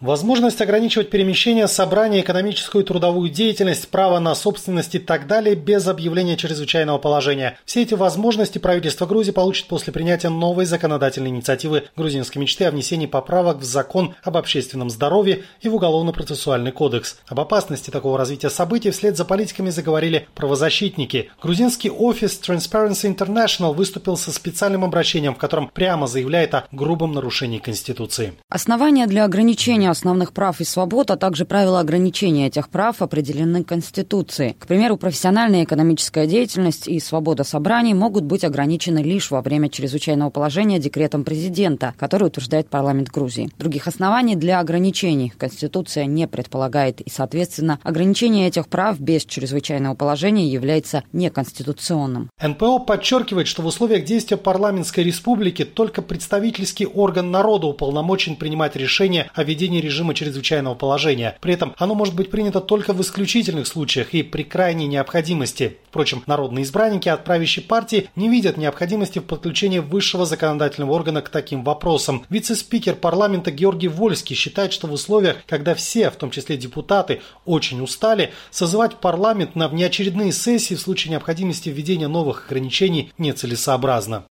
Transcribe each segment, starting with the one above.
Возможность ограничивать перемещение, собрание, экономическую и трудовую деятельность, право на собственность и так далее без объявления чрезвычайного положения. Все эти возможности правительство Грузии получит после принятия новой законодательной инициативы грузинской мечты о внесении поправок в закон об общественном здоровье и в уголовно-процессуальный кодекс. Об опасности такого развития событий вслед за политиками заговорили правозащитники. Грузинский офис Transparency International выступил со специальным обращением, в котором прямо заявляет о грубом нарушении Конституции. Основания для ограничения нарушения основных прав и свобод, а также правила ограничения этих прав определены Конституцией. К примеру, профессиональная и экономическая деятельность и свобода собраний могут быть ограничены лишь во время чрезвычайного положения декретом президента, который утверждает парламент Грузии. Других оснований для ограничений Конституция не предполагает, и, соответственно, ограничение этих прав без чрезвычайного положения является неконституционным. НПО подчеркивает, что в условиях действия парламентской республики только представительский орган народа уполномочен принимать решения о ведении введении режима чрезвычайного положения. При этом оно может быть принято только в исключительных случаях и при крайней необходимости. Впрочем, народные избранники от правящей партии не видят необходимости в подключении высшего законодательного органа к таким вопросам. Вице-спикер парламента Георгий Вольский считает, что в условиях, когда все, в том числе депутаты, очень устали, созывать парламент на внеочередные сессии в случае необходимости введения новых ограничений нецелесообразно.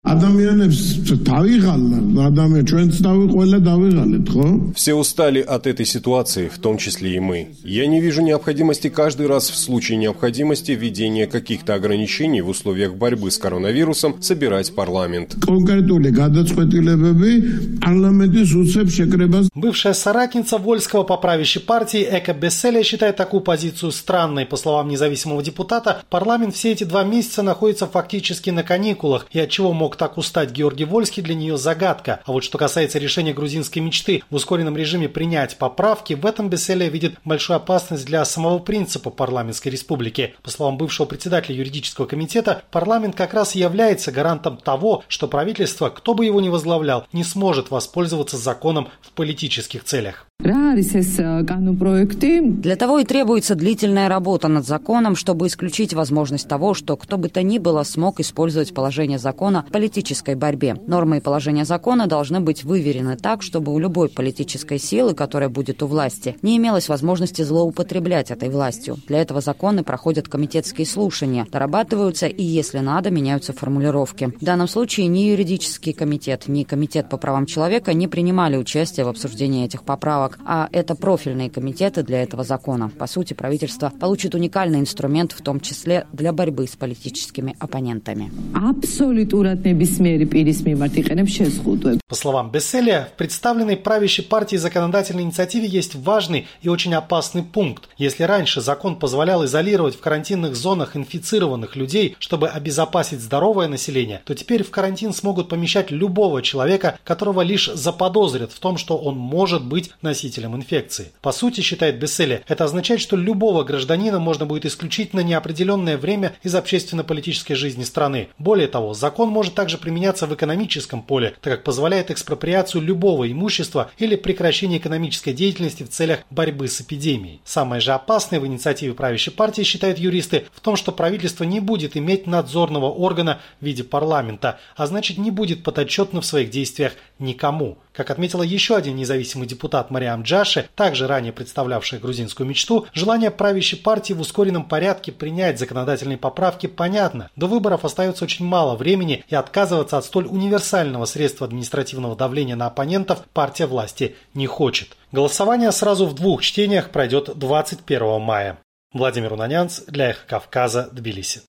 Все устали устали от этой ситуации, в том числе и мы. Я не вижу необходимости каждый раз в случае необходимости введения каких-то ограничений в условиях борьбы с коронавирусом собирать парламент. Бывшая соратница Вольского по правящей партии Эко Бесселия считает такую позицию странной. По словам независимого депутата, парламент все эти два месяца находится фактически на каникулах, и от чего мог так устать Георгий Вольский для нее загадка. А вот что касается решения грузинской мечты в ускоренном режиме принять поправки, в этом Бесселия видит большую опасность для самого принципа парламентской республики. По словам бывшего председателя юридического комитета, парламент как раз и является гарантом того, что правительство, кто бы его ни возглавлял, не сможет воспользоваться законом в политических целях. Для того и требуется длительная работа над законом, чтобы исключить возможность того, что кто бы то ни было смог использовать положение закона в политической борьбе. Нормы и положения закона должны быть выверены так, чтобы у любой политической силы, которая будет у власти, не имелось возможности злоупотреблять этой властью. Для этого законы проходят комитетские слушания, дорабатываются и, если надо, меняются формулировки. В данном случае ни юридический комитет, ни комитет по правам человека не принимали участие в обсуждении этих поправок поправок, а это профильные комитеты для этого закона. По сути, правительство получит уникальный инструмент, в том числе для борьбы с политическими оппонентами. По словам Бесселия, в представленной правящей партии законодательной инициативе есть важный и очень опасный пункт. Если раньше закон позволял изолировать в карантинных зонах инфицированных людей, чтобы обезопасить здоровое население, то теперь в карантин смогут помещать любого человека, которого лишь заподозрят в том, что он может быть носителем носителем инфекции. По сути, считает Бесселе, это означает, что любого гражданина можно будет исключить на неопределенное время из общественно-политической жизни страны. Более того, закон может также применяться в экономическом поле, так как позволяет экспроприацию любого имущества или прекращение экономической деятельности в целях борьбы с эпидемией. Самое же опасное в инициативе правящей партии, считают юристы, в том, что правительство не будет иметь надзорного органа в виде парламента, а значит не будет подотчетно в своих действиях никому. Как отметила еще один независимый депутат Мариам Джаши, также ранее представлявшая грузинскую мечту, желание правящей партии в ускоренном порядке принять законодательные поправки понятно. До выборов остается очень мало времени и отказываться от столь универсального средства административного давления на оппонентов партия власти не хочет. Голосование сразу в двух чтениях пройдет 21 мая. Владимир Унанянц для Эхо Кавказа, Тбилиси.